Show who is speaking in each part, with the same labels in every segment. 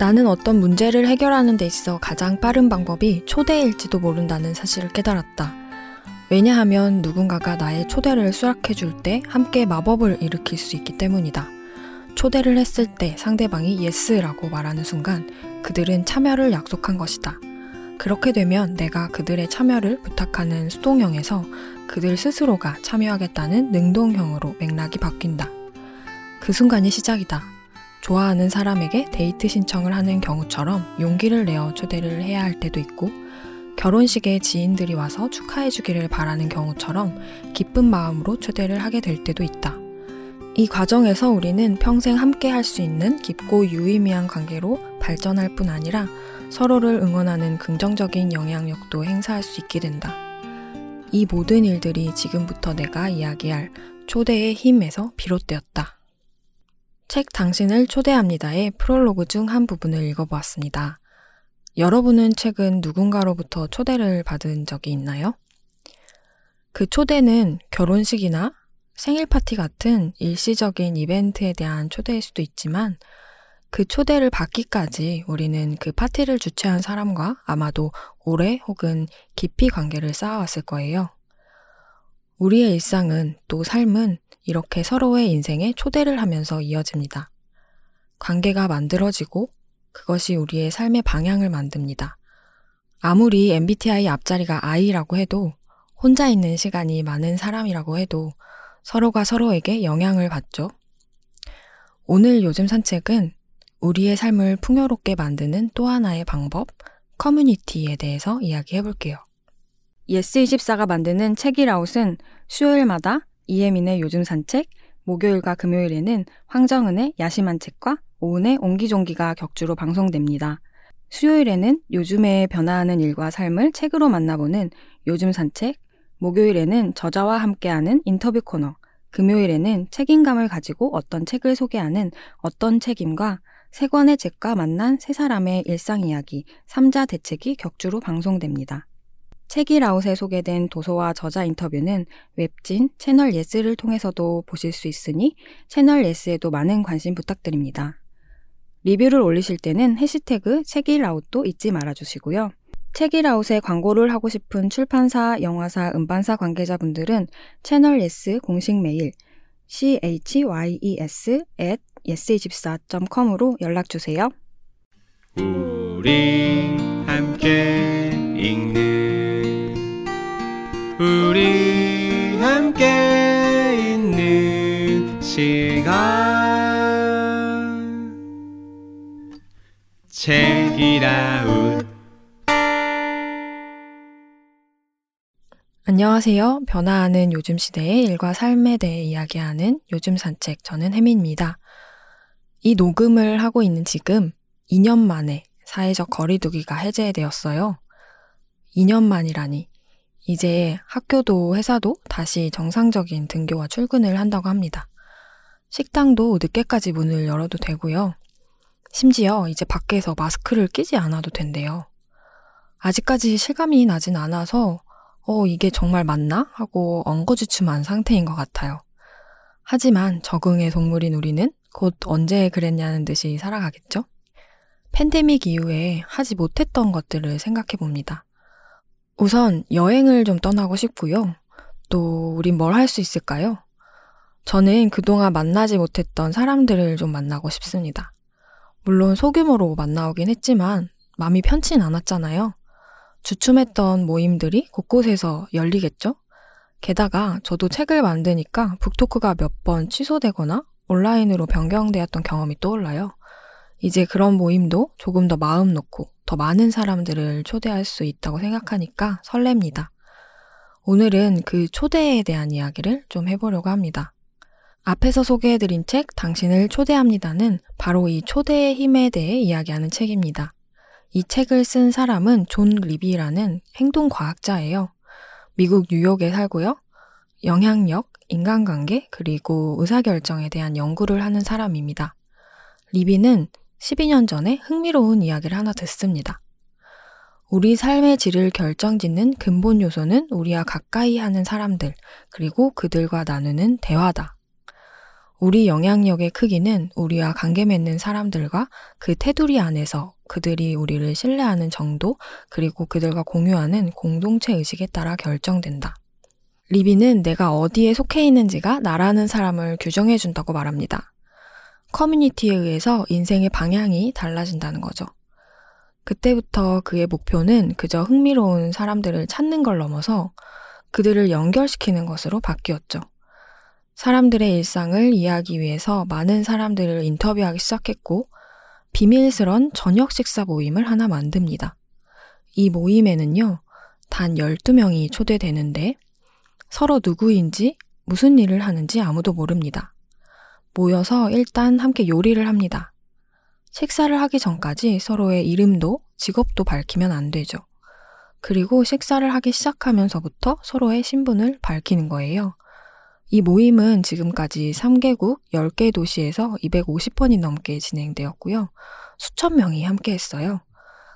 Speaker 1: 나는 어떤 문제를 해결하는 데 있어 가장 빠른 방법이 초대일지도 모른다는 사실을 깨달았다. 왜냐하면 누군가가 나의 초대를 수락해 줄 때 함께 마법을 일으킬 수 있기 때문이다. 초대를 했을 때 상대방이 yes라고 말하는 순간 그들은 참여를 약속한 것이다. 그렇게 되면 내가 그들의 참여를 부탁하는 수동형에서 그들 스스로가 참여하겠다는 능동형으로 맥락이 바뀐다. 그 순간이 시작이다. 좋아하는 사람에게 데이트 신청을 하는 경우처럼 용기를 내어 초대를 해야 할 때도 있고, 결혼식에 지인들이 와서 축하해주기를 바라는 경우처럼 기쁜 마음으로 초대를 하게 될 때도 있다. 이 과정에서 우리는 평생 함께 할 수 있는 깊고 유의미한 관계로 발전할 뿐 아니라 서로를 응원하는 긍정적인 영향력도 행사할 수 있게 된다. 이 모든 일들이 지금부터 내가 이야기할 초대의 힘에서 비롯되었다. 책 당신을 초대합니다의 프롤로그 중 한 부분을 읽어보았습니다. 여러분은 최근 누군가로부터 초대를 받은 적이 있나요? 그 초대는 결혼식이나 생일 파티 같은 일시적인 이벤트에 대한 초대일 수도 있지만 그 초대를 받기까지 우리는 그 파티를 주최한 사람과 아마도 오래 혹은 깊이 관계를 쌓아왔을 거예요. 우리의 일상은 또 삶은 이렇게 서로의 인생에 초대를 하면서 이어집니다. 관계가 만들어지고 그것이 우리의 삶의 방향을 만듭니다. 아무리 MBTI 앞자리가 I라고 해도 혼자 있는 시간이 많은 사람이라고 해도 서로가 서로에게 영향을 받죠. 오늘 요즘 산책은 우리의 삶을 풍요롭게 만드는 또 하나의 방법, 커뮤니티에 대해서 이야기해 볼게요. 예스24가 만드는 책읽아웃은 수요일마다 이혜민의 요즘 산책, 목요일과 금요일에는 황정은의 야심한 책과 오은의 옹기종기가 격주로 방송됩니다. 수요일에는 요즘에 변화하는 일과 삶을 책으로 만나보는 요즘 산책, 목요일에는 저자와 함께하는 인터뷰 코너, 금요일에는 책임감을 가지고 어떤 책을 소개하는 어떤 책임과 세 권의 책과 만난 세 사람의 일상 이야기, 3자 대책이 격주로 방송됩니다. 책읽아웃에 소개된 도서와 저자 인터뷰는 웹진 채널 예스를 통해서도 보실 수 있으니 채널 예스에도 많은 관심 부탁드립니다. 리뷰를 올리실 때는 해시태그 책읽아웃도 잊지 말아주시고요. 책읽아웃에 광고를 하고 싶은 출판사, 영화사, 음반사 관계자분들은 채널 예스 공식 메일 chyes at yes24.com으로 연락주세요.
Speaker 2: 우리 함께 읽는 우리 함께 있는 시간 책이라웃
Speaker 1: 안녕하세요. 변화하는 요즘 시대의 일과 삶에 대해 이야기하는 요즘 산책 저는 혜미입니다. 이 녹음을 하고 있는 지금 2년 만에 사회적 거리두기가 해제되었어요. 2년 만이라니. 이제 학교도 회사도 다시 정상적인 등교와 출근을 한다고 합니다. 식당도 늦게까지 문을 열어도 되고요. 심지어 이제 밖에서 마스크를 끼지 않아도 된대요. 아직까지 실감이 나진 않아서 어, 이게 정말 맞나? 하고 엉거주춤한 상태인 것 같아요. 하지만 적응의 동물인 우리는 곧 언제 그랬냐는 듯이 살아가겠죠? 팬데믹 이후에 하지 못했던 것들을 생각해 봅니다. 우선 여행을 좀 떠나고 싶고요. 또 우린 뭘 할 수 있을까요? 저는 그동안 만나지 못했던 사람들을 좀 만나고 싶습니다. 물론 소규모로 만나오긴 했지만 마음이 편치 않았잖아요. 주춤했던 모임들이 곳곳에서 열리겠죠? 게다가 저도 책을 만드니까 북토크가 몇 번 취소되거나 온라인으로 변경되었던 경험이 떠올라요. 이제 그런 모임도 조금 더 마음 놓고 더 많은 사람들을 초대할 수 있다고 생각하니까 설렙니다. 오늘은 그 초대에 대한 이야기를 좀 해보려고 합니다. 앞에서 소개해드린 책 당신을 초대합니다는 바로 이 초대의 힘에 대해 이야기하는 책입니다. 이 책을 쓴 사람은 존 리비라는 행동과학자예요. 미국 뉴욕에 살고요. 영향력, 인간관계, 그리고 의사결정에 대한 연구를 하는 사람입니다. 리비는 12년 전에 흥미로운 이야기를 하나 듣습니다. 우리 삶의 질을 결정짓는 근본 요소는 우리와 가까이 하는 사람들, 그리고 그들과 나누는 대화다. 우리 영향력의 크기는 우리와 관계 맺는 사람들과 그 테두리 안에서 그들이 우리를 신뢰하는 정도, 그리고 그들과 공유하는 공동체 의식에 따라 결정된다. 리비는 내가 어디에 속해 있는지가 나라는 사람을 규정해준다고 말합니다. 커뮤니티에 의해서 인생의 방향이 달라진다는 거죠. 그때부터 그의 목표는 그저 흥미로운 사람들을 찾는 걸 넘어서 그들을 연결시키는 것으로 바뀌었죠. 사람들의 일상을 이해하기 위해서 많은 사람들을 인터뷰하기 시작했고, 비밀스런 저녁 식사 모임을 하나 만듭니다. 이 모임에는요, 단 12명이 초대되는데, 서로 누구인지, 무슨 일을 하는지 아무도 모릅니다. 모여서 일단 함께 요리를 합니다. 식사를 하기 전까지 서로의 이름도 직업도 밝히면 안 되죠. 그리고 식사를 하기 시작하면서부터 서로의 신분을 밝히는 거예요. 이 모임은 지금까지 3개국 10개 도시에서 250번이 넘게 진행되었고요. 수천 명이 함께 했어요.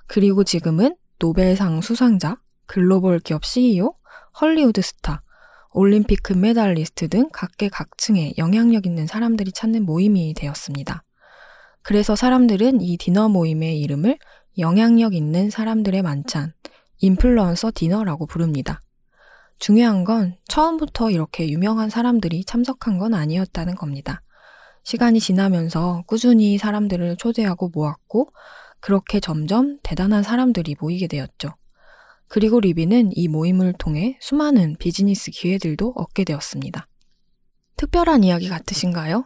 Speaker 1: 그리고 지금은 노벨상 수상자, 글로벌 기업 CEO, 헐리우드 스타, 올림픽 금메달리스트 등 각계각층의 영향력 있는 사람들이 찾는 모임이 되었습니다. 그래서 사람들은 이 디너 모임의 이름을 영향력 있는 사람들의 만찬, 인플루언서 디너라고 부릅니다. 중요한 건 처음부터 이렇게 유명한 사람들이 참석한 건 아니었다는 겁니다. 시간이 지나면서 꾸준히 사람들을 초대하고 모았고, 그렇게 점점 대단한 사람들이 모이게 되었죠. 그리고 리비는 이 모임을 통해 수많은 비즈니스 기회들도 얻게 되었습니다. 특별한 이야기 같으신가요?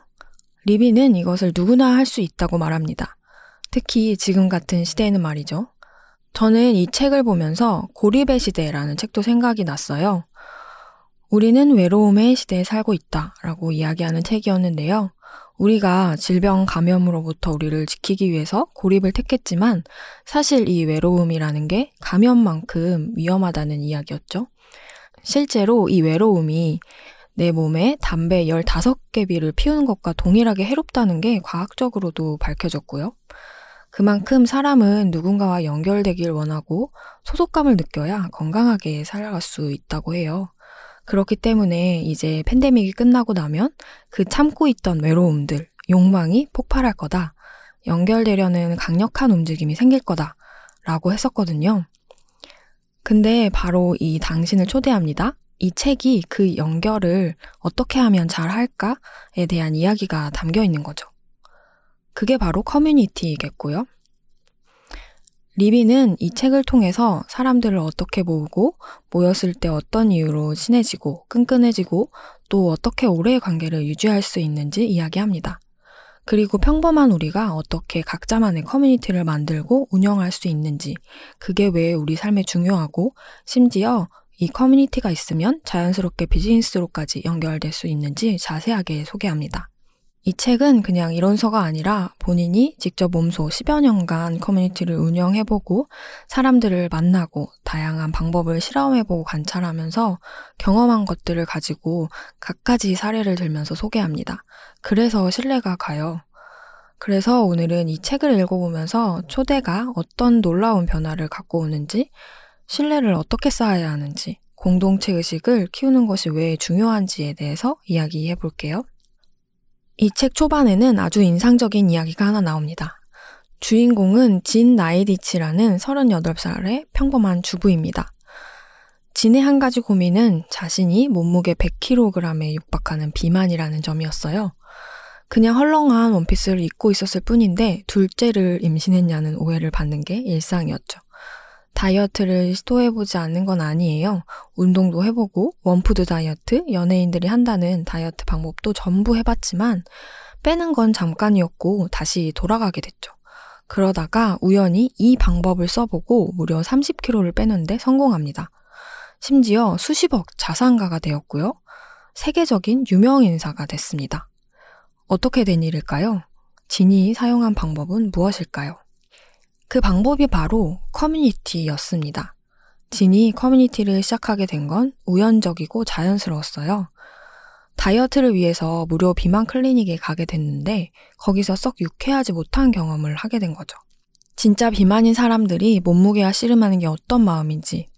Speaker 1: 리비는 이것을 누구나 할 수 있다고 말합니다. 특히 지금 같은 시대에는 말이죠. 저는 이 책을 보면서 고립의 시대라는 책도 생각이 났어요. 우리는 외로움의 시대에 살고 있다 라고 이야기하는 책이었는데요. 우리가 질병 감염으로부터 우리를 지키기 위해서 고립을 택했지만 사실 이 외로움이라는 게 감염만큼 위험하다는 이야기였죠. 실제로 이 외로움이 내 몸에 담배 15개비를 피우는 것과 동일하게 해롭다는 게 과학적으로도 밝혀졌고요. 그만큼 사람은 누군가와 연결되길 원하고 소속감을 느껴야 건강하게 살아갈 수 있다고 해요. 그렇기 때문에 이제 팬데믹이 끝나고 나면 그 참고 있던 외로움들, 욕망이 폭발할 거다. 연결되려는 강력한 움직임이 생길 거다. 라고 했었거든요. 근데 바로 이 당신을 초대합니다. 이 책이 그 연결을 어떻게 하면 잘 할까에 대한 이야기가 담겨 있는 거죠. 그게 바로 커뮤니티겠고요. 리비는 이 책을 통해서 사람들을 어떻게 모으고 모였을 때 어떤 이유로 친해지고 끈끈해지고 또 어떻게 오래의 관계를 유지할 수 있는지 이야기합니다. 그리고 평범한 우리가 어떻게 각자만의 커뮤니티를 만들고 운영할 수 있는지, 그게 왜 우리 삶에 중요하고, 심지어 이 커뮤니티가 있으면 자연스럽게 비즈니스로까지 연결될 수 있는지 자세하게 소개합니다. 이 책은 그냥 이론서가 아니라 본인이 직접 몸소 10여 년간 커뮤니티를 운영해보고 사람들을 만나고 다양한 방법을 실험해보고 관찰하면서 경험한 것들을 가지고 갖가지 사례를 들면서 소개합니다. 그래서 신뢰가 가요. 그래서 오늘은 이 책을 읽어보면서 초대가 어떤 놀라운 변화를 갖고 오는지, 신뢰를 어떻게 쌓아야 하는지, 공동체 의식을 키우는 것이 왜 중요한지에 대해서 이야기해 볼게요. 이 책 초반에는 아주 인상적인 이야기가 하나 나옵니다. 주인공은 진 나이디치라는 38살의 평범한 주부입니다. 진의 한 가지 고민은 자신이 몸무게 100kg에 육박하는 비만이라는 점이었어요. 그냥 헐렁한 원피스를 입고 있었을 뿐인데 둘째를 임신했냐는 오해를 받는 게 일상이었죠. 다이어트를 시도해보지 않는 건 아니에요. 운동도 해보고, 원푸드 다이어트, 연예인들이 한다는 다이어트 방법도 전부 해봤지만, 빼는 건 잠깐이었고, 다시 돌아가게 됐죠. 그러다가 우연히 이 방법을 써보고 무려 30kg를 빼는데 성공합니다. 심지어 수십억 자산가가 되었고요. 세계적인 유명 인사가 됐습니다. 어떻게 된 일일까요? 진이 사용한 방법은 무엇일까요? 그 방법이 바로 커뮤니티였습니다. 진이 커뮤니티를 시작하게 된 건 우연적이고 자연스러웠어요. 다이어트를 위해서 무료 비만 클리닉에 가게 됐는데 거기서 썩 유쾌하지 못한 경험을 하게 된 거죠. 진짜 비만인 사람들이 몸무게와 씨름하는 게 어떤 마음인지,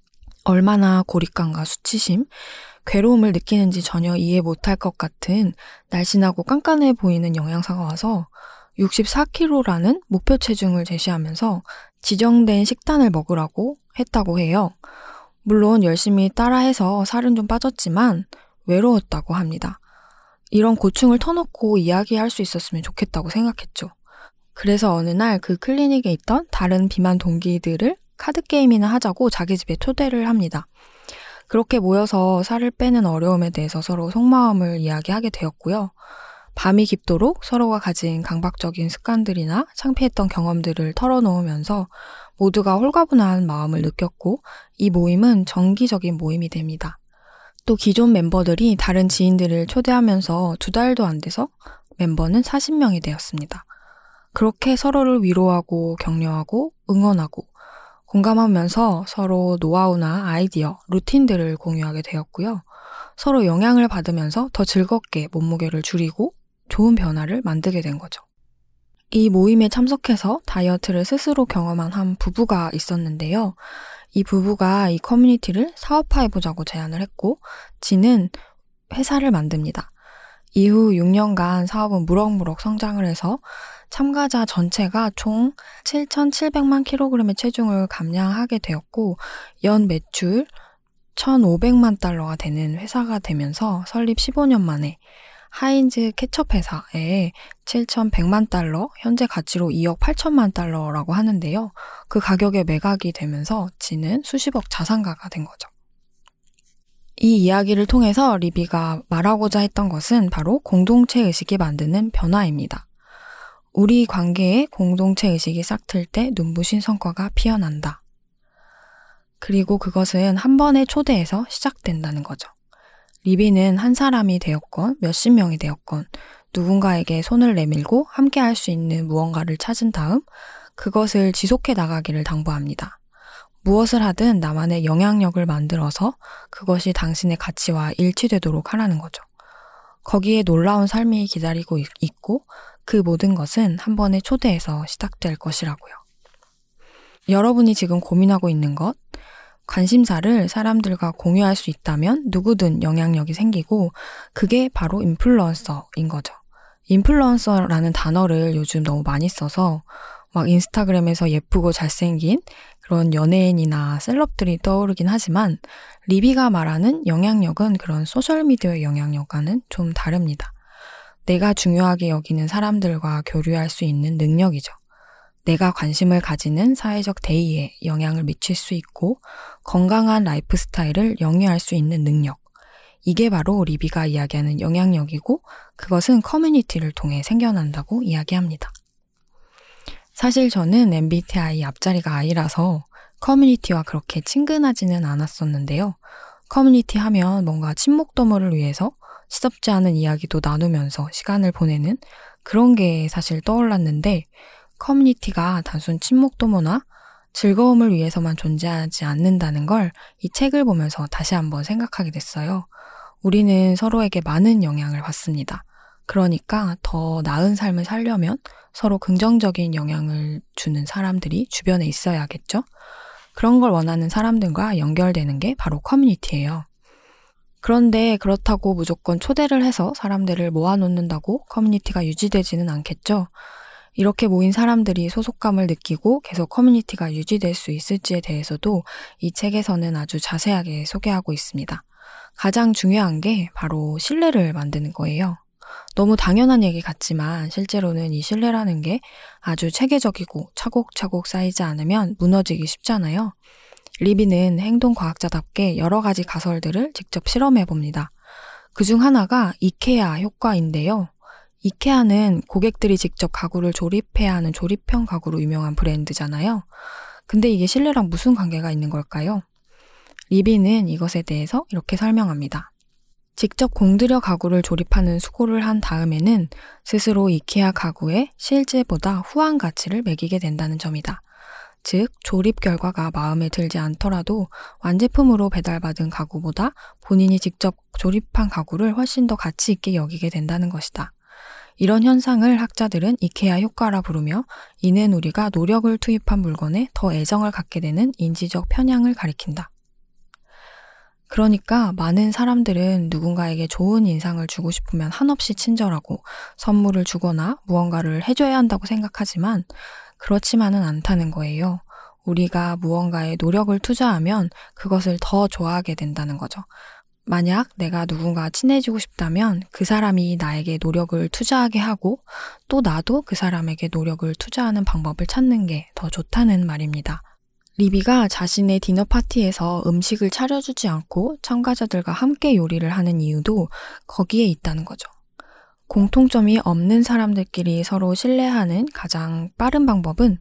Speaker 1: 얼마나 고립감과 수치심, 괴로움을 느끼는지 전혀 이해 못할 것 같은 날씬하고 깐깐해 보이는 영양사가 와서 64kg라는 목표 체중을 제시하면서 지정된 식단을 먹으라고 했다고 해요. 물론 열심히 따라해서 살은 좀 빠졌지만 외로웠다고 합니다. 이런 고충을 터놓고 이야기할 수 있었으면 좋겠다고 생각했죠. 그래서 어느 날 그 클리닉에 있던 다른 비만 동기들을 카드게임이나 하자고 자기 집에 초대를 합니다. 그렇게 모여서 살을 빼는 어려움에 대해서 서로 속마음을 이야기하게 되었고요. 밤이 깊도록 서로가 가진 강박적인 습관들이나 창피했던 경험들을 털어놓으면서 모두가 홀가분한 마음을 느꼈고 이 모임은 정기적인 모임이 됩니다. 또 기존 멤버들이 다른 지인들을 초대하면서 두 달도 안 돼서 멤버는 40명이 되었습니다. 그렇게 서로를 위로하고 격려하고 응원하고 공감하면서 서로 노하우나 아이디어, 루틴들을 공유하게 되었고요. 서로 영향을 받으면서 더 즐겁게 몸무게를 줄이고 좋은 변화를 만들게 된 거죠. 이 모임에 참석해서 다이어트를 스스로 경험한 한 부부가 있었는데요. 이 부부가 이 커뮤니티를 사업화해보자고 제안을 했고, 지는 회사를 만듭니다. 이후 6년간 사업은 무럭무럭 성장을 해서 참가자 전체가 총 7,700만 킬로그램의 체중을 감량하게 되었고, 연 매출 1,500만 달러가 되는 회사가 되면서 설립 15년 만에 하인즈 케첩 회사에 7,100만 달러, 현재 가치로 2억 8천만 달러라고 하는데요. 그 가격에 매각이 되면서 지는 수십억 자산가가 된 거죠. 이 이야기를 통해서 리비가 말하고자 했던 것은 바로 공동체 의식이 만드는 변화입니다. 우리 관계에 공동체 의식이 싹틀 때 눈부신 성과가 피어난다. 그리고 그것은 한 번의 초대에서 시작된다는 거죠. 리비는 한 사람이 되었건 몇십 명이 되었건 누군가에게 손을 내밀고 함께 할 수 있는 무언가를 찾은 다음 그것을 지속해 나가기를 당부합니다. 무엇을 하든 나만의 영향력을 만들어서 그것이 당신의 가치와 일치되도록 하라는 거죠. 거기에 놀라운 삶이 기다리고 있고 그 모든 것은 한 번의 초대에서 시작될 것이라고요. 여러분이 지금 고민하고 있는 것, 관심사를 사람들과 공유할 수 있다면 누구든 영향력이 생기고 그게 바로 인플루언서인 거죠. 인플루언서라는 단어를 요즘 너무 많이 써서 막 인스타그램에서 예쁘고 잘생긴 그런 연예인이나 셀럽들이 떠오르긴 하지만 리비가 말하는 영향력은 그런 소셜미디어의 영향력과는 좀 다릅니다. 내가 중요하게 여기는 사람들과 교류할 수 있는 능력이죠. 내가 관심을 가지는 사회적 대의에 영향을 미칠 수 있고 건강한 라이프 스타일을 영위할 수 있는 능력. 이게 바로 리비가 이야기하는 영향력이고 그것은 커뮤니티를 통해 생겨난다고 이야기합니다. 사실 저는 MBTI 앞자리가 I라서 커뮤니티와 그렇게 친근하지는 않았었는데요. 커뮤니티 하면 뭔가 친목 도모를 위해서 시덥지 않은 이야기도 나누면서 시간을 보내는 그런 게 사실 떠올랐는데 커뮤니티가 단순 친목 도모나 즐거움을 위해서만 존재하지 않는다는 걸 이 책을 보면서 다시 한번 생각하게 됐어요. 우리는 서로에게 많은 영향을 받습니다. 그러니까 더 나은 삶을 살려면 서로 긍정적인 영향을 주는 사람들이 주변에 있어야겠죠? 그런 걸 원하는 사람들과 연결되는 게 바로 커뮤니티예요. 그런데 그렇다고 무조건 초대를 해서 사람들을 모아놓는다고 커뮤니티가 유지되지는 않겠죠? 이렇게 모인 사람들이 소속감을 느끼고 계속 커뮤니티가 유지될 수 있을지에 대해서도 이 책에서는 아주 자세하게 소개하고 있습니다. 가장 중요한 게 바로 신뢰를 만드는 거예요. 너무 당연한 얘기 같지만 실제로는 이 신뢰라는 게 아주 체계적이고 차곡차곡 쌓이지 않으면 무너지기 쉽잖아요. 리비는 행동과학자답게 여러 가지 가설들을 직접 실험해 봅니다. 그중 하나가 이케아 효과인데요. 이케아는 고객들이 직접 가구를 조립해야 하는 조립형 가구로 유명한 브랜드잖아요. 근데 이게 신뢰랑 무슨 관계가 있는 걸까요? 리비는 이것에 대해서 이렇게 설명합니다. 직접 공들여 가구를 조립하는 수고를 한 다음에는 스스로 이케아 가구에 실제보다 후한 가치를 매기게 된다는 점이다. 즉, 조립 결과가 마음에 들지 않더라도 완제품으로 배달받은 가구보다 본인이 직접 조립한 가구를 훨씬 더 가치 있게 여기게 된다는 것이다. 이런 현상을 학자들은 이케아 효과라 부르며 이는 우리가 노력을 투입한 물건에 더 애정을 갖게 되는 인지적 편향을 가리킨다. 그러니까 많은 사람들은 누군가에게 좋은 인상을 주고 싶으면 한없이 친절하고 선물을 주거나 무언가를 해줘야 한다고 생각하지만 그렇지만은 않다는 거예요. 우리가 무언가에 노력을 투자하면 그것을 더 좋아하게 된다는 거죠. 만약 내가 누군가 친해지고 싶다면 그 사람이 나에게 노력을 투자하게 하고 또 나도 그 사람에게 노력을 투자하는 방법을 찾는 게 더 좋다는 말입니다. 리비가 자신의 디너 파티에서 음식을 차려주지 않고 참가자들과 함께 요리를 하는 이유도 거기에 있다는 거죠. 공통점이 없는 사람들끼리 서로 신뢰하는 가장 빠른 방법은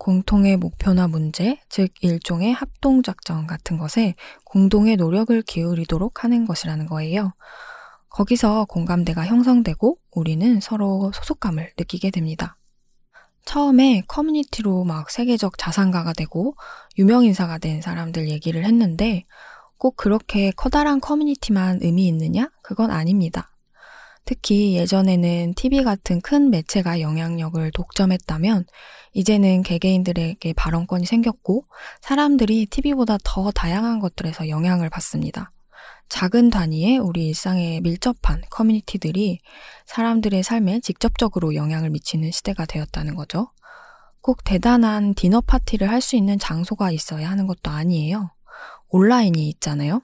Speaker 1: 공통의 목표나 문제, 즉 일종의 합동작전 같은 것에 공동의 노력을 기울이도록 하는 것이라는 거예요. 거기서 공감대가 형성되고 우리는 서로 소속감을 느끼게 됩니다. 처음에 커뮤니티로 막 세계적 자산가가 되고 유명인사가 된 사람들 얘기를 했는데 꼭 그렇게 커다란 커뮤니티만 의미 있느냐? 그건 아닙니다. 특히 예전에는 TV 같은 큰 매체가 영향력을 독점했다면 이제는 개개인들에게 발언권이 생겼고 사람들이 TV보다 더 다양한 것들에서 영향을 받습니다. 작은 단위의 우리 일상에 밀접한 커뮤니티들이 사람들의 삶에 직접적으로 영향을 미치는 시대가 되었다는 거죠. 꼭 대단한 디너 파티를 할 수 있는 장소가 있어야 하는 것도 아니에요. 온라인이 있잖아요.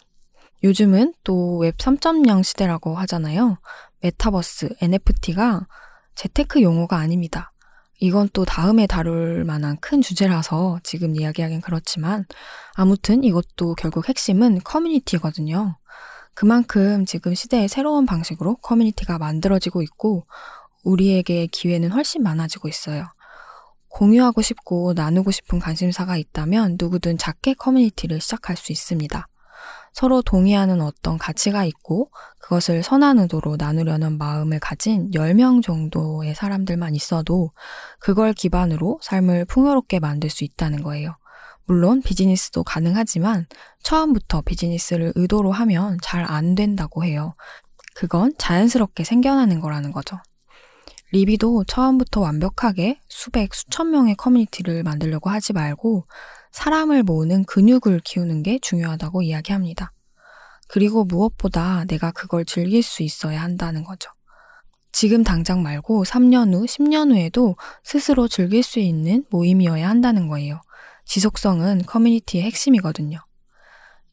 Speaker 1: 요즘은 또 웹 3.0 시대라고 하잖아요. 메타버스, NFT가 재테크 용어가 아닙니다. 이건 또 다음에 다룰 만한 큰 주제라서 지금 이야기하긴 그렇지만 아무튼 이것도 결국 핵심은 커뮤니티거든요. 그만큼 지금 시대의 새로운 방식으로 커뮤니티가 만들어지고 있고 우리에게 기회는 훨씬 많아지고 있어요. 공유하고 싶고 나누고 싶은 관심사가 있다면 누구든 작게 커뮤니티를 시작할 수 있습니다. 서로 동의하는 어떤 가치가 있고 그것을 선한 의도로 나누려는 마음을 가진 10명 정도의 사람들만 있어도 그걸 기반으로 삶을 풍요롭게 만들 수 있다는 거예요. 물론 비즈니스도 가능하지만 처음부터 비즈니스를 의도로 하면 잘 안 된다고 해요. 그건 자연스럽게 생겨나는 거라는 거죠. 리비도 처음부터 완벽하게 수백, 수천 명의 커뮤니티를 만들려고 하지 말고 사람을 모으는 근육을 키우는 게 중요하다고 이야기합니다. 그리고 무엇보다 내가 그걸 즐길 수 있어야 한다는 거죠. 지금 당장 말고 3년 후, 10년 후에도 스스로 즐길 수 있는 모임이어야 한다는 거예요. 지속성은 커뮤니티의 핵심이거든요.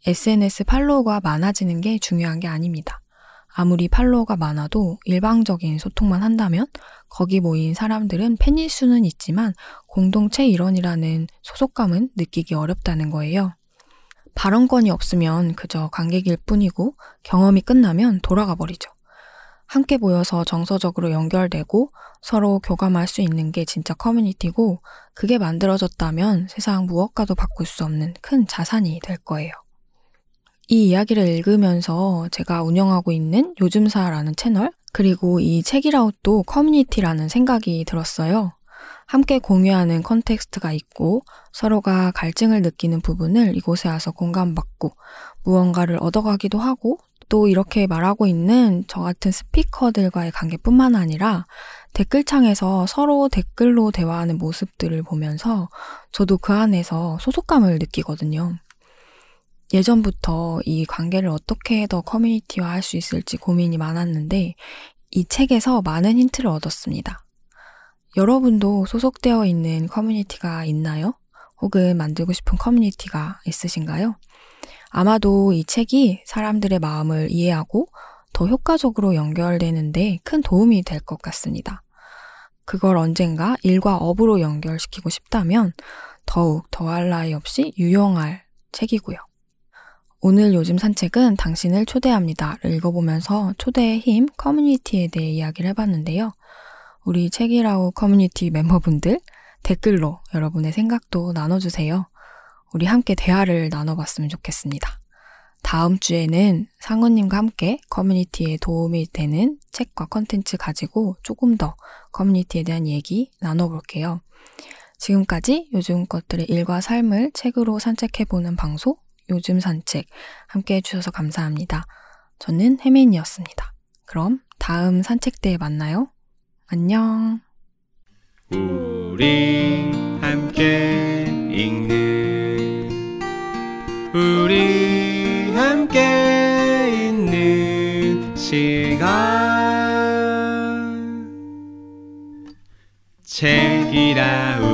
Speaker 1: SNS 팔로워가 많아지는 게 중요한 게 아닙니다. 아무리 팔로워가 많아도 일방적인 소통만 한다면 거기 모인 사람들은 팬일 수는 있지만 공동체 일원이라는 소속감은 느끼기 어렵다는 거예요. 발언권이 없으면 그저 관객일 뿐이고 경험이 끝나면 돌아가 버리죠. 함께 모여서 정서적으로 연결되고 서로 교감할 수 있는 게 진짜 커뮤니티고 그게 만들어졌다면 세상 무엇과도 바꿀 수 없는 큰 자산이 될 거예요. 이 이야기를 읽으면서 제가 운영하고 있는 요즘사라는 채널, 그리고 이 책읽아웃도 커뮤니티라는 생각이 들었어요. 함께 공유하는 context가 있고 서로가 갈증을 느끼는 부분을 이곳에 와서 공감받고 무언가를 얻어가기도 하고 또 이렇게 말하고 있는 저 같은 스피커들과의 관계뿐만 아니라 댓글창에서 서로 댓글로 대화하는 모습들을 보면서 저도 그 안에서 소속감을 느끼거든요. 예전부터 이 관계를 어떻게 더 커뮤니티화 할 수 있을지 고민이 많았는데 이 책에서 많은 힌트를 얻었습니다. 여러분도 소속되어 있는 커뮤니티가 있나요? 혹은 만들고 싶은 커뮤니티가 있으신가요? 아마도 이 책이 사람들의 마음을 이해하고 더 효과적으로 연결되는데 큰 도움이 될 것 같습니다. 그걸 언젠가 일과 업으로 연결시키고 싶다면 더욱 더할 나위 없이 유용할 책이고요. 오늘 요즘 산책은 당신을 초대합니다를 읽어보면서 초대의 힘, 커뮤니티에 대해 이야기를 해봤는데요. 우리 책이라우 커뮤니티 멤버분들 댓글로 여러분의 생각도 나눠주세요. 우리 함께 대화를 나눠봤으면 좋겠습니다. 다음 주에는 상우님과 함께 커뮤니티에 도움이 되는 책과 컨텐츠 가지고 조금 더 커뮤니티에 대한 얘기 나눠볼게요. 지금까지 요즘 것들의 일과 삶을 책으로 산책해보는 방송 요즘 산책 함께 해주셔서 감사합니다. 저는 혜민이었습니다. 그럼 다음 산책 때에 만나요. 안녕.
Speaker 2: 우리 함께 읽는 우리 함께 있는 시간 책이라웃